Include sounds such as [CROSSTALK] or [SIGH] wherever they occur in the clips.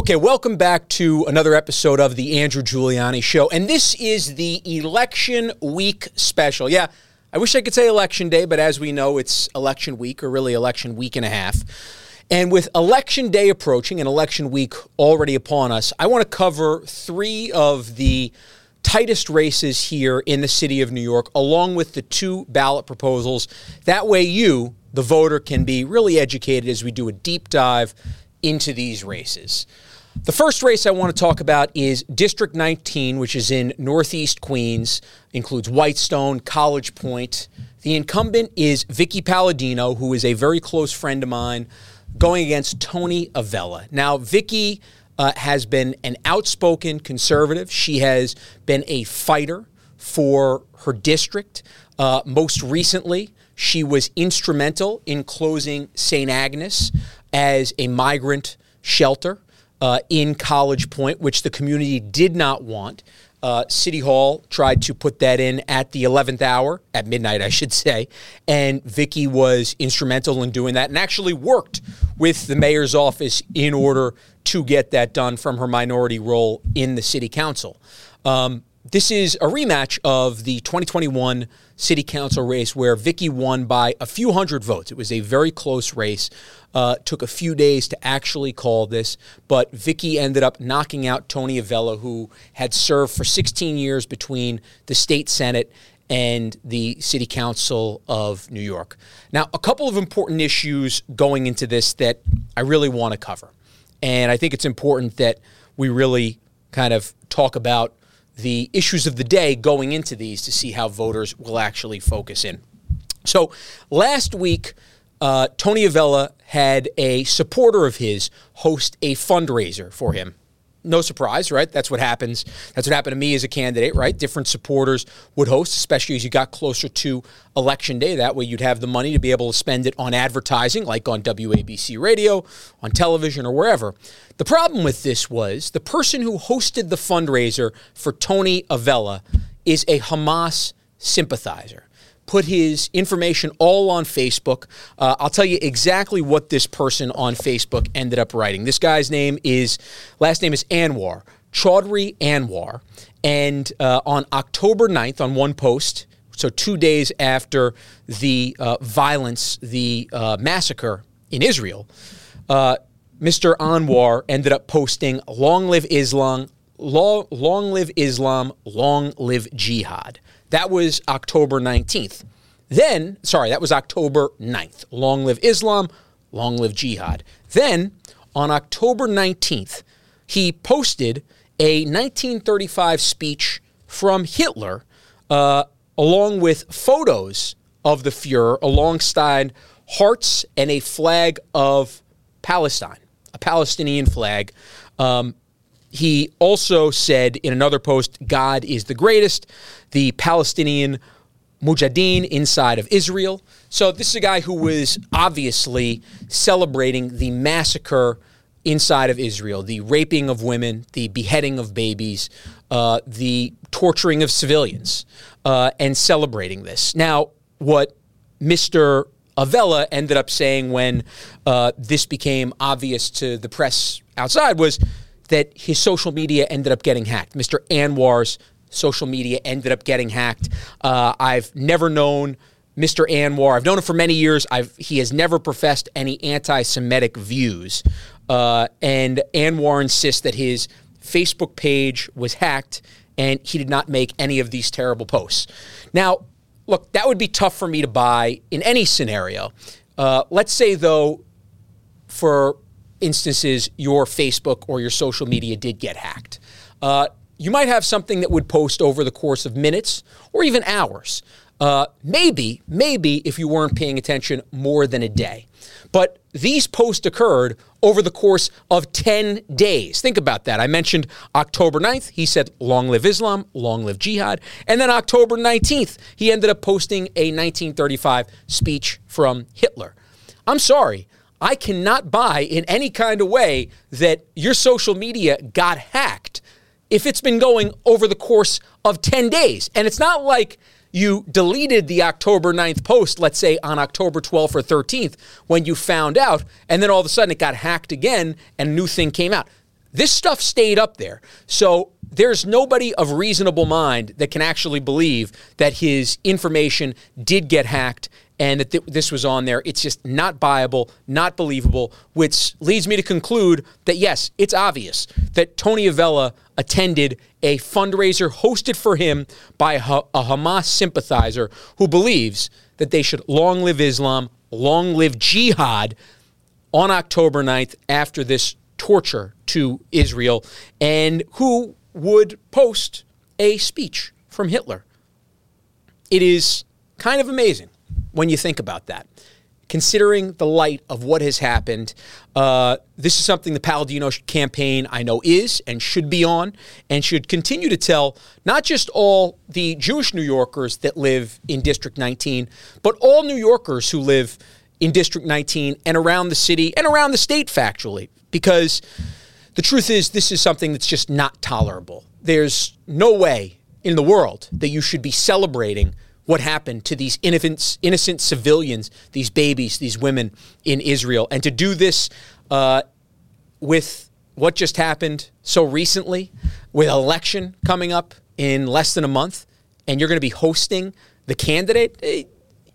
Okay, welcome back to another episode of the Andrew Giuliani Show. And this is the election week special. Yeah, I wish I could say election day, but as we know, it's election week, or really election week and a half. And with election day approaching and election week already upon us, I want to cover three of the tightest races here in the city of New York, along with the two ballot proposals. That way, you, the voter, can be really educated as we do a deep dive into these races. The first race I want to talk about is District 19, which is in Northeast Queens, includes Whitestone, College Point. The incumbent is Vickie Paladino, who is a very close friend of mine, going against Tony Avella. Now, Vickie uh, has been an outspoken conservative. She has been a fighter for her district. Uh, most recently, she was instrumental in closing St. Agnes as a migrant shelter uh, in College Point, which the community did not want. Uh, City Hall tried to put that in at the 11th hour, at midnight, I should say, and Vickie was instrumental in doing that and actually worked with the mayor's office in order to get that done from her minority role in the city council. Um, this is a rematch of the 2021 city council race where Vickie won by a few hundred votes. It was a very close race. Uh, took a few days to actually call this, but Vickie ended up knocking out Tony Avella, who had served for 16 years between the state senate and the City Council of New York. Now, a couple of important issues going into this that I really want to cover. And I think it's important that we really kind of talk about the issues of the day going into these to see how voters will actually focus in. So last week, uh, Tony Avella had a supporter of his host a fundraiser for him no surprise, right? That's what happens. That's what happened to me as a candidate, right? Different supporters would host, especially as you got closer to election day. That way you'd have the money to be able to spend it on advertising, like on WABC radio, on television, or wherever. The problem with this was the person who hosted the fundraiser for Tony Avella is a Hamas sympathizer put his information all on Facebook. Uh, I'll tell you exactly what this person on Facebook ended up writing. This guy's name is, last name is Anwar, Chaudhry Anwar. And uh, on October 9th, on one post, so two days after the uh, violence, the uh, massacre in Israel, uh, Mr. Anwar ended up posting, Long live Islam, long, long live Islam, long live jihad. That was October 19th. Then, sorry, that was October 9th. Long live Islam, long live jihad. Then, on October 19th, he posted a 1935 speech from Hitler, uh, along with photos of the Fuhrer, alongside hearts and a flag of Palestine, a Palestinian flag. Um, he also said in another post, God is the greatest. The Palestinian Mujahideen inside of Israel. So this is a guy who was obviously celebrating the massacre inside of Israel, the raping of women, the beheading of babies, uh, the torturing of civilians, uh, and celebrating this. Now, what Mr. Avella ended up saying when uh, this became obvious to the press outside was that his social media ended up getting hacked. Mr. Anwar's social media ended up getting hacked. Uh, I've never known Mr. Anwar. I've known him for many years. I've, he has never professed any anti Semitic views. Uh, and Anwar insists that his Facebook page was hacked and he did not make any of these terrible posts. Now, look, that would be tough for me to buy in any scenario. Uh, let's say, though, for instances, your Facebook or your social media did get hacked. Uh, you might have something that would post over the course of minutes or even hours. Uh, maybe, maybe if you weren't paying attention more than a day. But these posts occurred over the course of 10 days. Think about that. I mentioned October 9th. He said, Long live Islam, long live jihad. And then October 19th, he ended up posting a 1935 speech from Hitler. I'm sorry. I cannot buy in any kind of way that your social media got hacked if it's been going over the course of 10 days. And it's not like you deleted the October 9th post, let's say on October 12th or 13th, when you found out, and then all of a sudden it got hacked again and a new thing came out. This stuff stayed up there. So there's nobody of reasonable mind that can actually believe that his information did get hacked and that th- this was on there. It's just not viable, not believable, which leads me to conclude that yes, it's obvious that Tony Avella attended a fundraiser hosted for him by a, Hamas sympathizer who believes that they should long live Islam, long live jihad on October 9th after this torture to Israel, and who would post a speech from Hitler. It is kind of amazing when you think about that. Considering the light of what has happened, uh, this is something the Paladino campaign I know is and should be on and should continue to tell not just all the Jewish New Yorkers that live in District 19, but all New Yorkers who live in District 19 and around the city and around the state, factually, because the truth is this is something that's just not tolerable. There's no way in the world that you should be celebrating what happened to these innocent, innocent civilians, these babies, these women in Israel. And to do this uh, with what just happened so recently, with election coming up in less than a month, and you're going to be hosting the candidate, eh,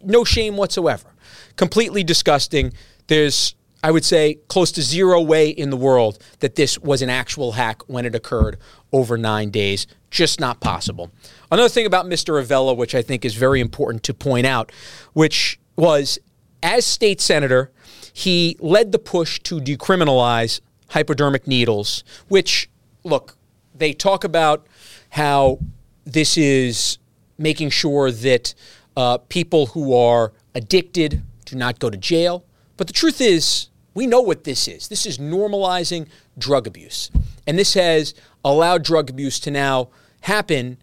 no shame whatsoever. Completely disgusting. There's I would say close to zero way in the world that this was an actual hack when it occurred over nine days. Just not possible. Another thing about Mr. Avella, which I think is very important to point out, which was as state senator, he led the push to decriminalize hypodermic needles, which, look, they talk about how this is making sure that uh, people who are addicted do not go to jail. But the truth is, we know what this is. This is normalizing drug abuse. And this has allowed drug abuse to now happen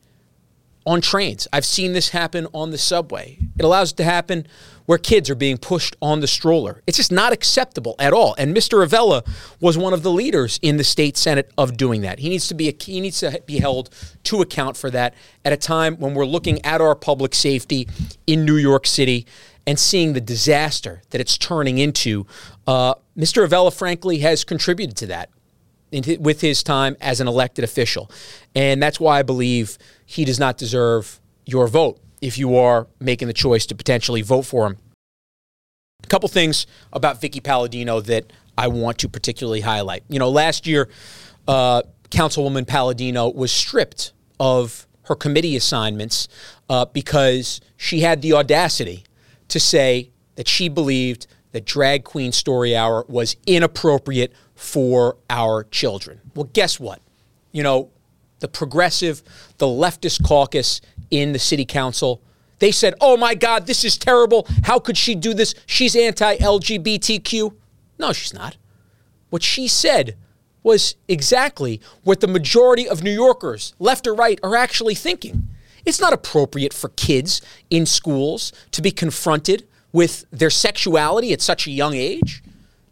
on trains. I've seen this happen on the subway. It allows it to happen where kids are being pushed on the stroller. It's just not acceptable at all. And Mr. Avella was one of the leaders in the state senate of doing that. He needs to be a, he needs to be held to account for that at a time when we're looking at our public safety in New York City and seeing the disaster that it's turning into. Uh, Mr. Avella, frankly, has contributed to that with his time as an elected official. And that's why I believe he does not deserve your vote if you are making the choice to potentially vote for him. A couple things about Vickie Paladino that I want to particularly highlight. You know, last year, uh, Councilwoman Paladino was stripped of her committee assignments uh, because she had the audacity to say that she believed that Drag Queen Story Hour was inappropriate for our children. Well, guess what? You know, the progressive, the leftist caucus in the city council, they said, oh my God, this is terrible. How could she do this? She's anti LGBTQ. No, she's not. What she said was exactly what the majority of New Yorkers, left or right, are actually thinking. It's not appropriate for kids in schools to be confronted with their sexuality at such a young age,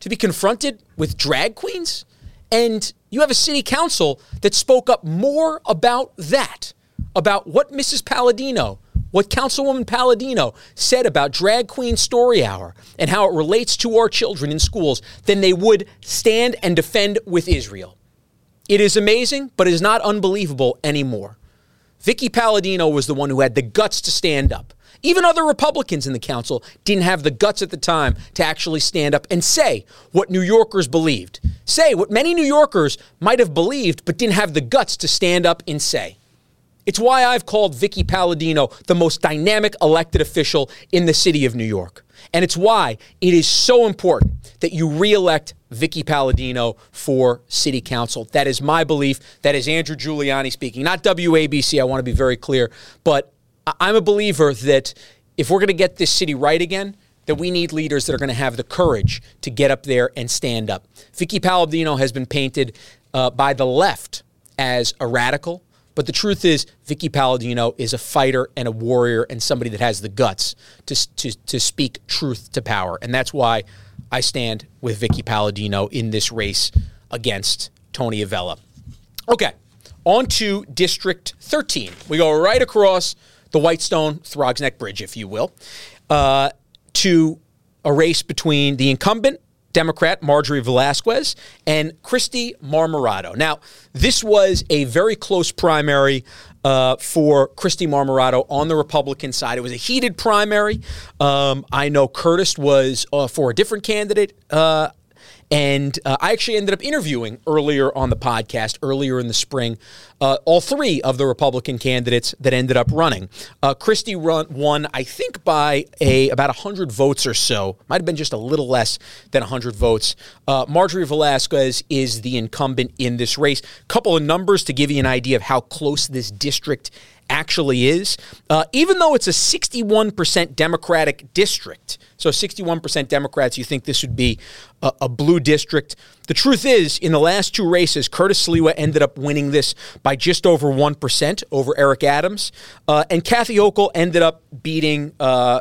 to be confronted with drag queens. And you have a city council that spoke up more about that, about what Mrs. Paladino, what Councilwoman Paladino said about Drag Queen Story Hour and how it relates to our children in schools than they would stand and defend with Israel. It is amazing, but it is not unbelievable anymore. Vickie Paladino was the one who had the guts to stand up. Even other Republicans in the council didn't have the guts at the time to actually stand up and say what New Yorkers believed. Say what many New Yorkers might have believed but didn't have the guts to stand up and say. It's why I've called Vickie Paladino the most dynamic elected official in the city of New York. And it's why it is so important that you reelect Vickie Paladino for city council. That is my belief. That is Andrew Giuliani speaking, not WABC. I want to be very clear. But I'm a believer that if we're going to get this city right again, that we need leaders that are going to have the courage to get up there and stand up. Vickie Paladino has been painted uh, by the left as a radical, but the truth is, Vickie Paladino is a fighter and a warrior and somebody that has the guts to, to, to speak truth to power. And that's why I stand with Vickie Paladino in this race against Tony Avella. Okay, on to District 13. We go right across the Whitestone Throgs Neck Bridge, if you will, uh, to a race between the incumbent Democrat Marjorie Velázquez and Kristy Marmorato. Now, this was a very close primary uh, for Kristy Marmorato on the Republican side. It was a heated primary. Um, I know Curtis was uh, for a different candidate. Uh, and uh, I actually ended up interviewing earlier on the podcast, earlier in the spring, uh, all three of the Republican candidates that ended up running. Uh, Kristy run, won, I think, by a about 100 votes or so. Might have been just a little less than 100 votes. Uh, Marjorie Velázquez is the incumbent in this race. Couple of numbers to give you an idea of how close this district actually is. Uh, even though it's a 61% Democratic district, so 61% Democrats, you think this would be a, a, blue district. The truth is, in the last two races, Curtis Sliwa ended up winning this by just over 1% over Eric Adams. Uh, and Kathy Hochul ended up beating uh,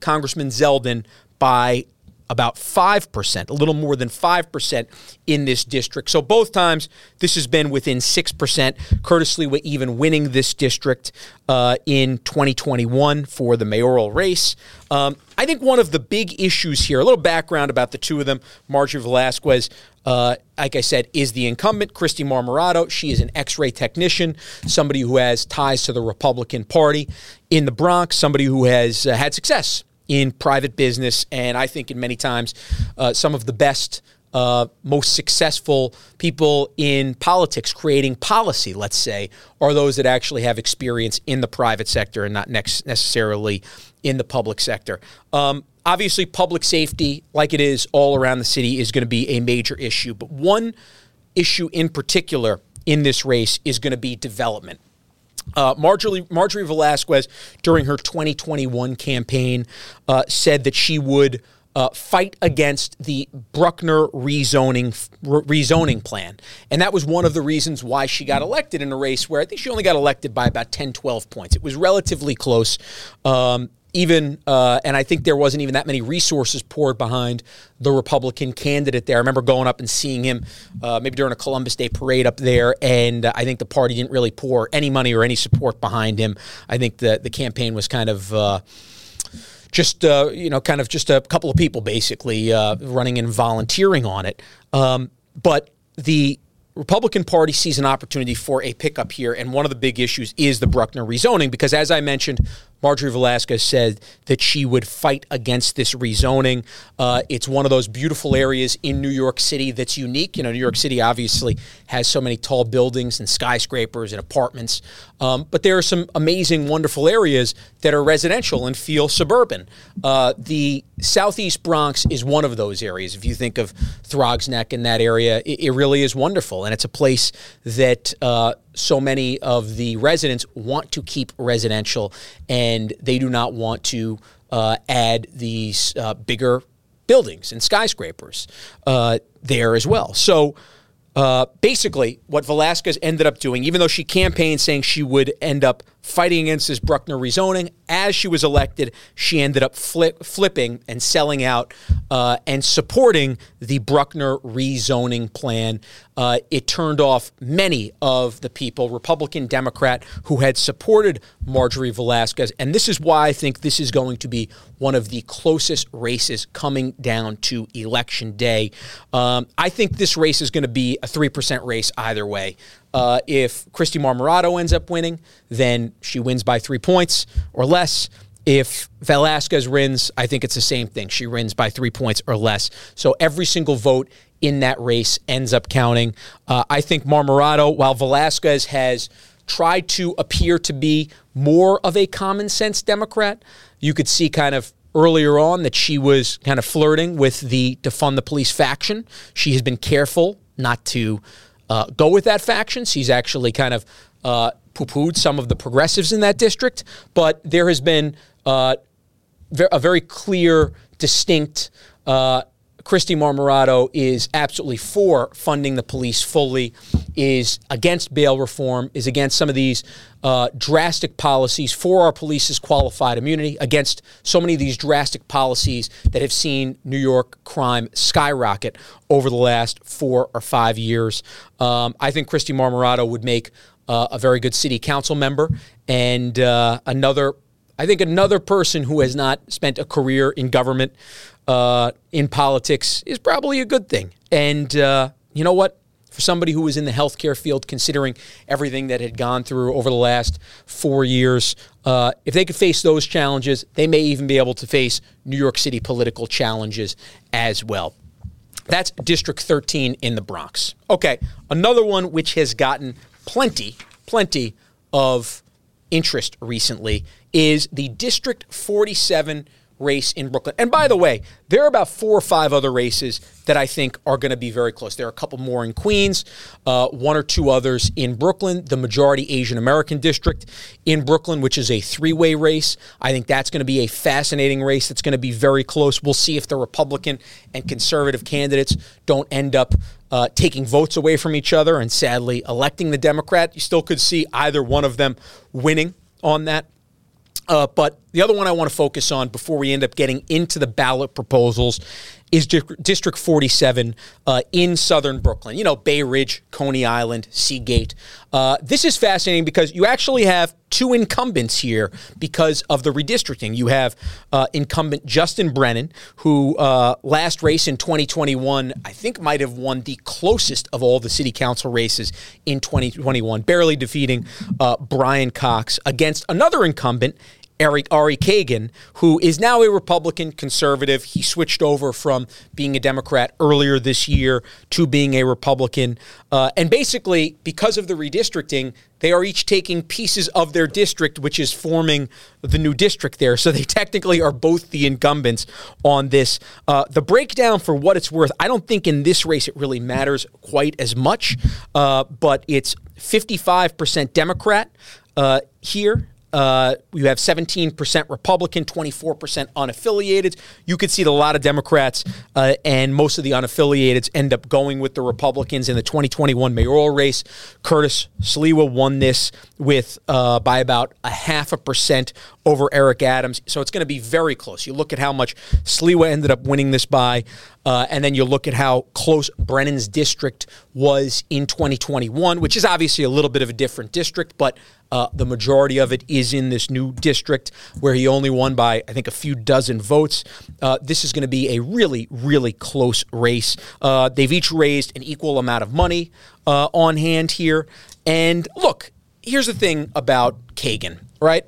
Congressman Zeldin by about 5%, a little more than 5% in this district. So both times this has been within 6%. Curtis Sliwa even winning this district uh, in 2021 for the mayoral race. Um, I think one of the big issues here, a little background about the two of them, Marjorie Velázquez, uh, like I said, is the incumbent, Kristy Marmorato. She is an x ray technician, somebody who has ties to the Republican Party in the Bronx, somebody who has uh, had success in private business, and I think in many times uh, some of the best. Uh, most successful people in politics creating policy, let's say, are those that actually have experience in the private sector and not necessarily in the public sector. Um, obviously, public safety, like it is all around the city, is going to be a major issue. But one issue in particular in this race is going to be development. Uh, Marjorie, Marjorie Velázquez, during her 2021 campaign, uh, said that she would uh, fight against the Bruckner rezoning rezoning plan. And that was one of the reasons why she got elected in a race where I think she only got elected by about 10, 12 points. It was relatively close. Um, even uh, and I think there wasn't even that many resources poured behind the Republican candidate there. I remember going up and seeing him uh, maybe during a Columbus Day parade up there, and uh, I think the party didn't really pour any money or any support behind him. I think the the campaign was kind of. Just uh, you know, kind of just a couple of people basically uh, running and volunteering on it. Um, but the Republican Party sees an opportunity for a pickup here, and one of the big issues is the Bruckner rezoning, because as I mentioned, Marjorie Velázquez said that she would fight against this rezoning. Uh, it's one of those beautiful areas in New York City that's unique. You know, New York City obviously has so many tall buildings and skyscrapers and apartments, um, but there are some amazing, wonderful areas that are residential and feel suburban. Uh, the Southeast Bronx is one of those areas. If you think of Throgs Neck in that area, it, it really is wonderful, and it's a place that. Uh, so many of the residents want to keep residential and they do not want to uh, add these uh, bigger buildings and skyscrapers uh, there as well. So uh, basically, what Velázquez ended up doing, even though she campaigned saying she would end up fighting against this Bruckner rezoning, as she was elected, she ended up flip, flipping and selling out uh, and supporting the Bruckner rezoning plan. Uh, it turned off many of the people, Republican, Democrat, who had supported Marjorie Velázquez. And this is why I think this is going to be one of the closest races coming down to election day. Um, I think this race is going to be a 3% race either way. Uh, if Kristy Marmorato ends up winning, then she wins by three points or less. If Velázquez wins, I think it's the same thing. She wins by three points or less. So every single vote in that race ends up counting. Uh, I think Marmorato, while Velázquez has tried to appear to be more of a common sense Democrat, you could see kind of earlier on that she was kind of flirting with the defund the police faction. She has been careful not to uh, go with that faction. She's actually kind of uh, poo pooed some of the progressives in that district, but there has been uh, a very clear, distinct uh, Kristy Marmorato is absolutely for funding the police fully, is against bail reform, is against some of these uh, drastic policies for our police's qualified immunity, against so many of these drastic policies that have seen New York crime skyrocket over the last four or five years. Um, I think Kristy Marmorato would make uh, a very good city council member and uh, another I think another person who has not spent a career in government, uh, in politics, is probably a good thing. And uh, you know what? For somebody who was in the healthcare field, considering everything that had gone through over the last four years, uh, if they could face those challenges, they may even be able to face New York City political challenges as well. That's District 13 in the Bronx. Okay, another one which has gotten plenty, plenty of interest recently is the District 47 race in Brooklyn. And by the way, there are about four or five other races that I think are going to be very close. There are a couple more in Queens, uh, one or two others in Brooklyn, the majority Asian American district in Brooklyn, which is a three way race. I think that's going to be a fascinating race that's going to be very close. We'll see if the Republican and conservative candidates don't end up. Uh, taking votes away from each other and sadly electing the Democrat. You still could see either one of them winning on that uh, but the other one I want to focus on before we end up getting into the ballot proposals is District 47 uh, in southern Brooklyn. You know, Bay Ridge, Coney Island, Seagate. Uh, this is fascinating because you actually have two incumbents here because of the redistricting. You have uh, incumbent Justin Brennan, who uh, last race in 2021, I think might have won the closest of all the city council races in 2021, barely defeating uh, Brian Fox against another incumbent Eric Ari Kagan, who is now a Republican conservative. He switched over from being a Democrat earlier this year to being a Republican. Uh, and basically, because of the redistricting, they are each taking pieces of their district, which is forming the new district there. So they [LAUGHS] technically are both the incumbents on this. Uh, the breakdown, for what it's worth, I don't think in this race it really matters quite as much, uh, but it's 55% Democrat uh, here uh, you have 17% Republican, 24% unaffiliated. You could see that a lot of Democrats uh, and most of the unaffiliated end up going with the Republicans in the 2021 mayoral race. Curtis Sliwa won this with uh, by about a half a percent over Eric Adams. So it's going to be very close. You look at how much Sliwa ended up winning this by, uh, and then you look at how close Brennan's district was in 2021, which is obviously a little bit of a different district, but uh, the majority of it is in this new district where he only won by, I think, a few dozen votes. Uh, this is going to be a really, really close race. Uh, they've each raised an equal amount of money uh, on hand here. And look, here's the thing about Kagan, right?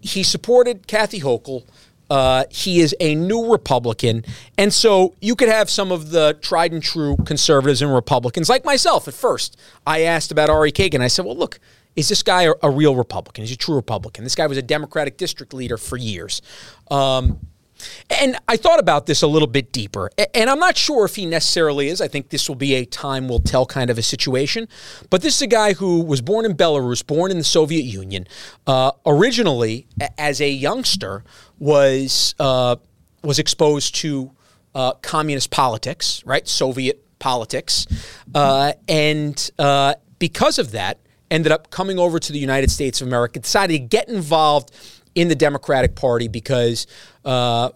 He, supported Kathy Hochul. Uh, he is a new Republican. And so you could have some of the tried and true conservatives and Republicans, like myself at first. I asked about Ari Kagan. I said, well, look, is this guy a, a real Republican? Is he a true Republican? This guy was a Democratic district leader for years. Um, and I thought about this a little bit deeper, and I'm not sure if he necessarily is. I think this will be a time will tell kind of a situation. But this is a guy who was born in Belarus, born in the Soviet Union. Uh, originally, as a youngster, was uh, was exposed to uh, communist politics, right? Soviet politics, uh, and uh, because of that, ended up coming over to the United States of America, decided to get involved in the Democratic Party because, uh,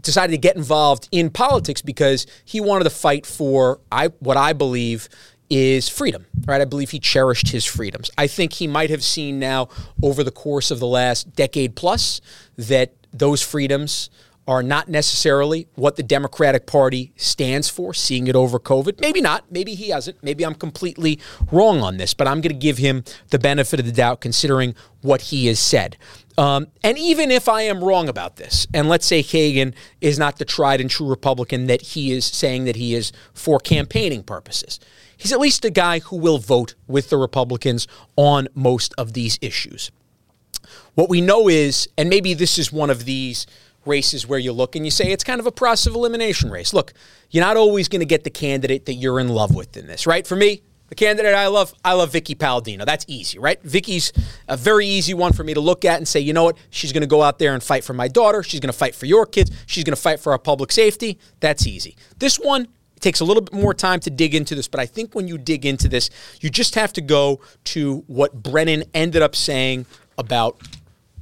decided to get involved in politics because he wanted to fight for I what I believe is freedom, right? I believe he cherished his freedoms. I think he might have seen now over the course of the last decade plus that those freedoms are not necessarily what the Democratic Party stands for, seeing it over COVID. Maybe not. Maybe he hasn't. Maybe I'm completely wrong on this, but I'm going to give him the benefit of the doubt considering what he has said. Um, and even if I am wrong about this, and let's say Kagan is not the tried and true Republican that he is saying that he is for campaigning purposes, he's at least a guy who will vote with the Republicans on most of these issues. What we know is, and maybe this is one of these races where you look and you say it's kind of a process of elimination race. Look, you're not always going to get the candidate that you're in love with in this, right? For me, the candidate I love, I love Vickie Paladino. That's easy, right? Vickie's a very easy one for me to look at and say, you know what? She's going to go out there and fight for my daughter. She's going to fight for your kids. She's going to fight for our public safety. That's easy. This one, it takes a little bit more time to dig into this, but I think when you dig into this, you just have to go to what Brennan ended up saying about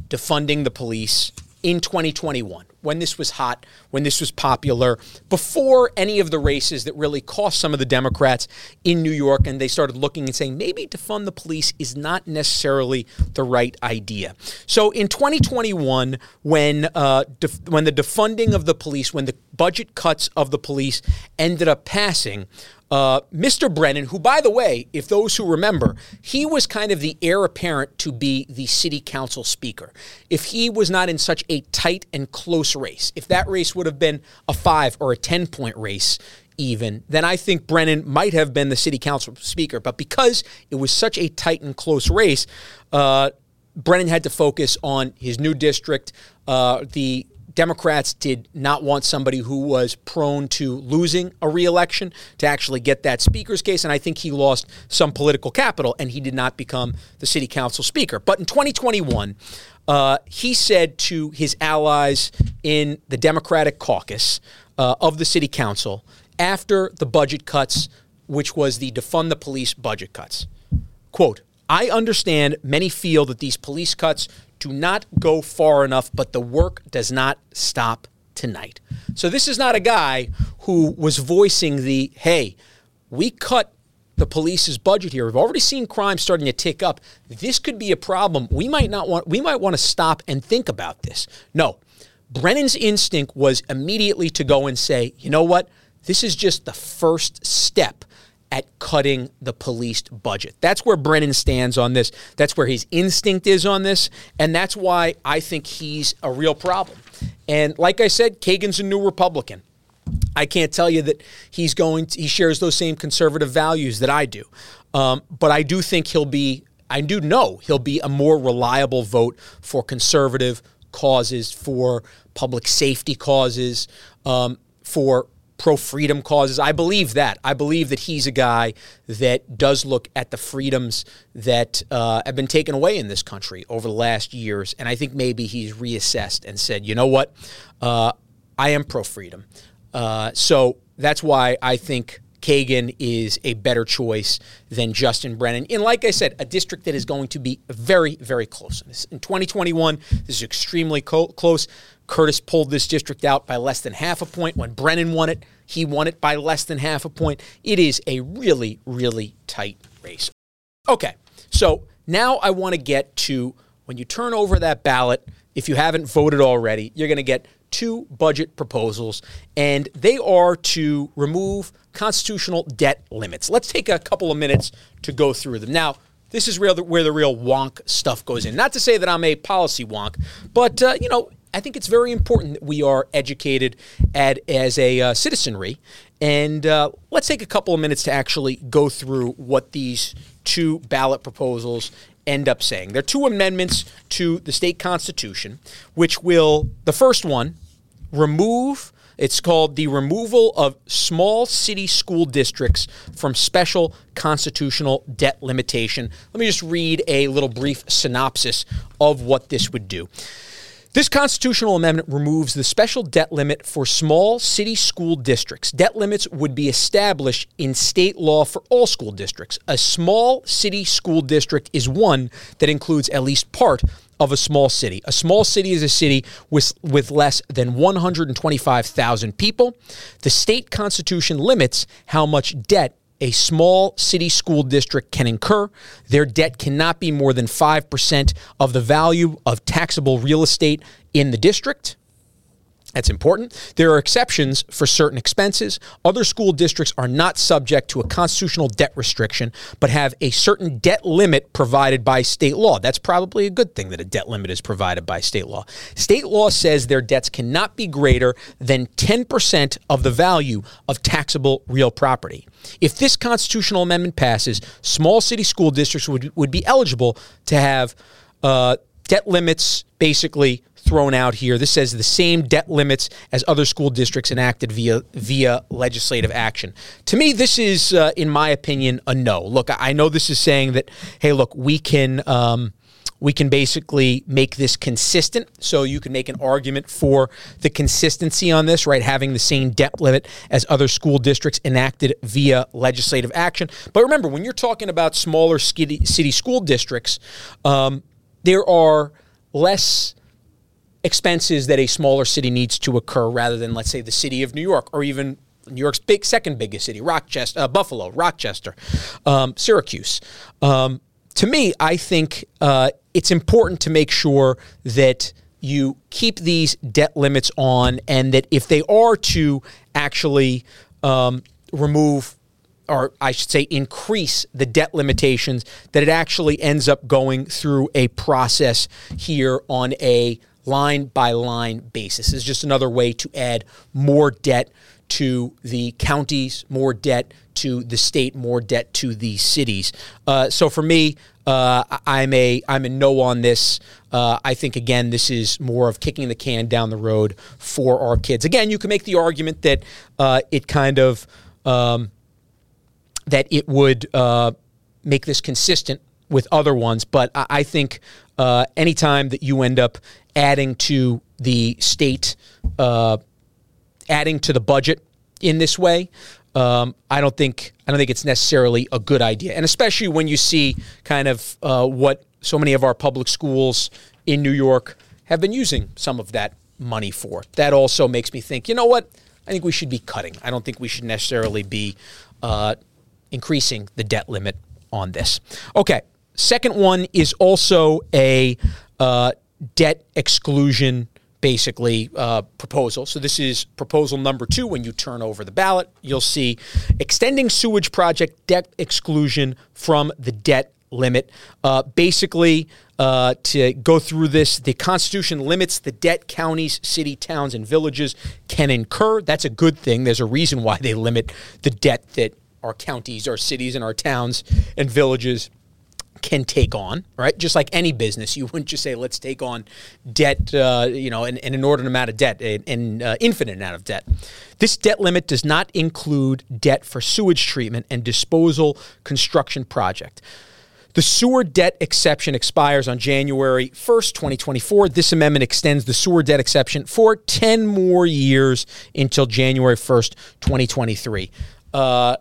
defunding the police in 2021. when this was hot, when this was popular, before any of the races that really cost some of the Democrats in New York, and they started looking and saying maybe defund the police is not necessarily the right idea. So in 2021, when uh, def- when the defunding of the police, when the budget cuts of the police ended up passing, uh, Mr. Brennan, who, by the way, if those who remember, he was kind of the heir apparent to be the city council speaker. If he was not in such a tight and close race, if that race would have been a five or a 10 point race, even, then I think Brennan might have been the city council speaker. But because it was such a tight and close race, uh, Brennan had to focus on his new district, uh, the Democrats did not want somebody who was prone to losing a reelection to actually get that speaker's case. And I think he lost some political capital and he did not become the city council speaker. But in 2021, uh, he said to his allies in the Democratic caucus uh, of the city council after the budget cuts, which was the defund the police budget cuts, quote, I understand many feel that these police cuts do not go far enough, but the work does not stop tonight. So this is not a guy who was voicing the, hey, we cut the police's budget here. We've already seen crime starting to tick up. This could be a problem. We might not want we might want to stop and think about this. No. Brennan's instinct was immediately to go and say, "You know what? This is just the first step at cutting the police budget. That's where Brennan stands on this. That's where his instinct is on this. And that's why I think he's a real problem. And like I said, Kagan's a new Republican. I can't tell you that he's going to, he shares those same conservative values that I do. Um, but I do think he'll be, I do know he'll be a more reliable vote for conservative causes, for public safety causes, um, for pro freedom causes. I believe that. I believe that he's a guy that does look at the freedoms that uh, have been taken away in this country over the last years. And I think maybe he's reassessed and said, you know what? Uh, I am pro freedom. Uh, so that's why I think Kagan is a better choice than Justin Brennan. And like I said, a district that is going to be very, very close. In 2021, this is extremely co- close. Curtis pulled this district out by less than half a point. When Brennan won it, he won it by less than half a point. It is a really, really tight race. Okay, so now I want to get to when you turn over that ballot, if you haven't voted already, you're going to get two budget proposals, and they are to remove constitutional debt limits. Let's take a couple of minutes to go through them. Now, this is where the real wonk stuff goes in. Not to say that I'm a policy wonk, but uh, you know, I think it's very important that we are educated at, as a uh, citizenry. And uh, let's take a couple of minutes to actually go through what these two ballot proposals end up saying. There are two amendments to the state constitution, which will, the first one, remove. It's called the removal of small city school districts from special constitutional debt limitation. Let me just read a little brief synopsis of what this would do. This constitutional amendment removes the special debt limit for small city school districts. Debt limits would be established in state law for all school districts. A small city school district is one that includes at least part of a small city. A small city is a city with, with less than 125,000 people. The state constitution limits how much debt a small city school district can incur. Their debt cannot be more than 5% of the value of taxable real estate in the district. That's important. There are exceptions for certain expenses. Other school districts are not subject to a constitutional debt restriction, but have a certain debt limit provided by state law. That's probably a good thing that a debt limit is provided by state law. State law says their debts cannot be greater than 10% of the value of taxable real property. If this constitutional amendment passes, small city school districts would, would be eligible to have uh, debt limits basically thrown out here. This says the same debt limits as other school districts enacted via via legislative action. To me, this is, uh, in my opinion, a no. Look, I know this is saying that, hey, look, we can. Um, we can basically make this consistent. So you can make an argument for the consistency on this, right? Having the same debt limit as other school districts enacted via legislative action. But remember, when you're talking about smaller city, school districts, um, there are less expenses that a smaller city needs to occur rather than, let's say, the city of New York or even New York's big second biggest city, Rochester, uh, Buffalo, Rochester, um, Syracuse. Um, to me, I think uh, it's important to make sure that you keep these debt limits on, and that if they are to actually um, remove or I should say increase the debt limitations, that it actually ends up going through a process here on a line by line basis. Is just another way to add more debt to the counties, more debt to the state, more debt to the cities. Uh, so for me, uh, I'm a I'm a no on this. Uh, I think again, this is more of kicking the can down the road for our kids. Again, you can make the argument that uh, it kind of um, that it would uh, make this consistent with other ones, but I, I think uh, anytime that you end up adding to the state, adding to the budget in this way, um, I don't think I don't think it's necessarily a good idea, and especially when you see kind of uh, what so many of our public schools in New York have been using some of that money for. That also makes me think, you know what? I think we should be cutting. I don't think we should necessarily be uh, increasing the debt limit on this. Okay, second one is also a uh, debt exclusion basically uh, proposal. So this is proposal number two. When you turn over the ballot, you'll see extending sewage project debt exclusion from the debt limit. Uh, basically, uh, to go through this, the Constitution limits the debt counties, city, towns, and villages can incur. That's a good thing. There's a reason why they limit the debt that our counties, our cities, and our towns and villages can take on, right? Just like any business, you wouldn't just say, let's take on debt, uh, you know, an, an, inordinate amount of debt, an uh, infinite amount of debt. This debt limit does not include debt for sewage treatment and disposal construction project. The sewer debt exception expires on January 1st, 2024. This amendment extends the sewer debt exception for 10 more years until January 1st, 2023. Uh,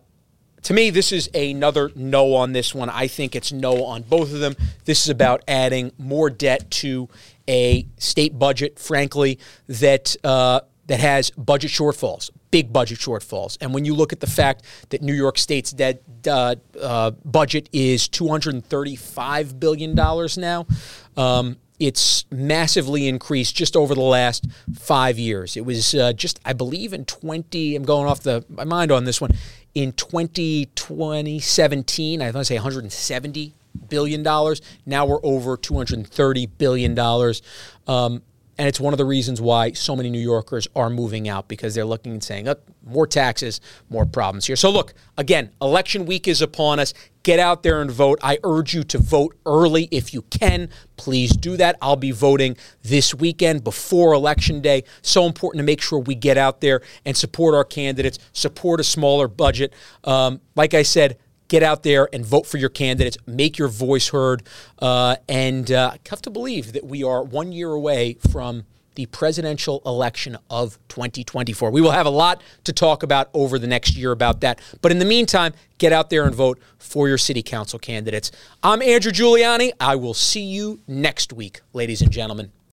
to me, this is another no on this one. I think it's no on both of them. This is about adding more debt to a state budget, frankly, that uh, that has budget shortfalls, big budget shortfalls. And when you look at the fact that New York State's debt uh, uh, budget is two hundred and thirty-five billion dollars now. Um, it's massively increased just over the last five years. It was uh, just, I believe, in 20, I'm going off the my mind on this one in 2017, I want to say 170 billion dollars. Now we're over 230 billion dollars. Um, and it's one of the reasons why so many New Yorkers are moving out because they're looking and saying, oh, more taxes, more problems here. So, look, again, election week is upon us. Get out there and vote. I urge you to vote early if you can. Please do that. I'll be voting this weekend before Election Day. So important to make sure we get out there and support our candidates, support a smaller budget. Um, like I said, get out there and vote for your candidates, make your voice heard. Uh, and uh, have to believe that we are one year away from the presidential election of 2024. We will have a lot to talk about over the next year about that. But in the meantime, get out there and vote for your city council candidates. I'm Andrew Giuliani. I will see you next week, ladies and gentlemen.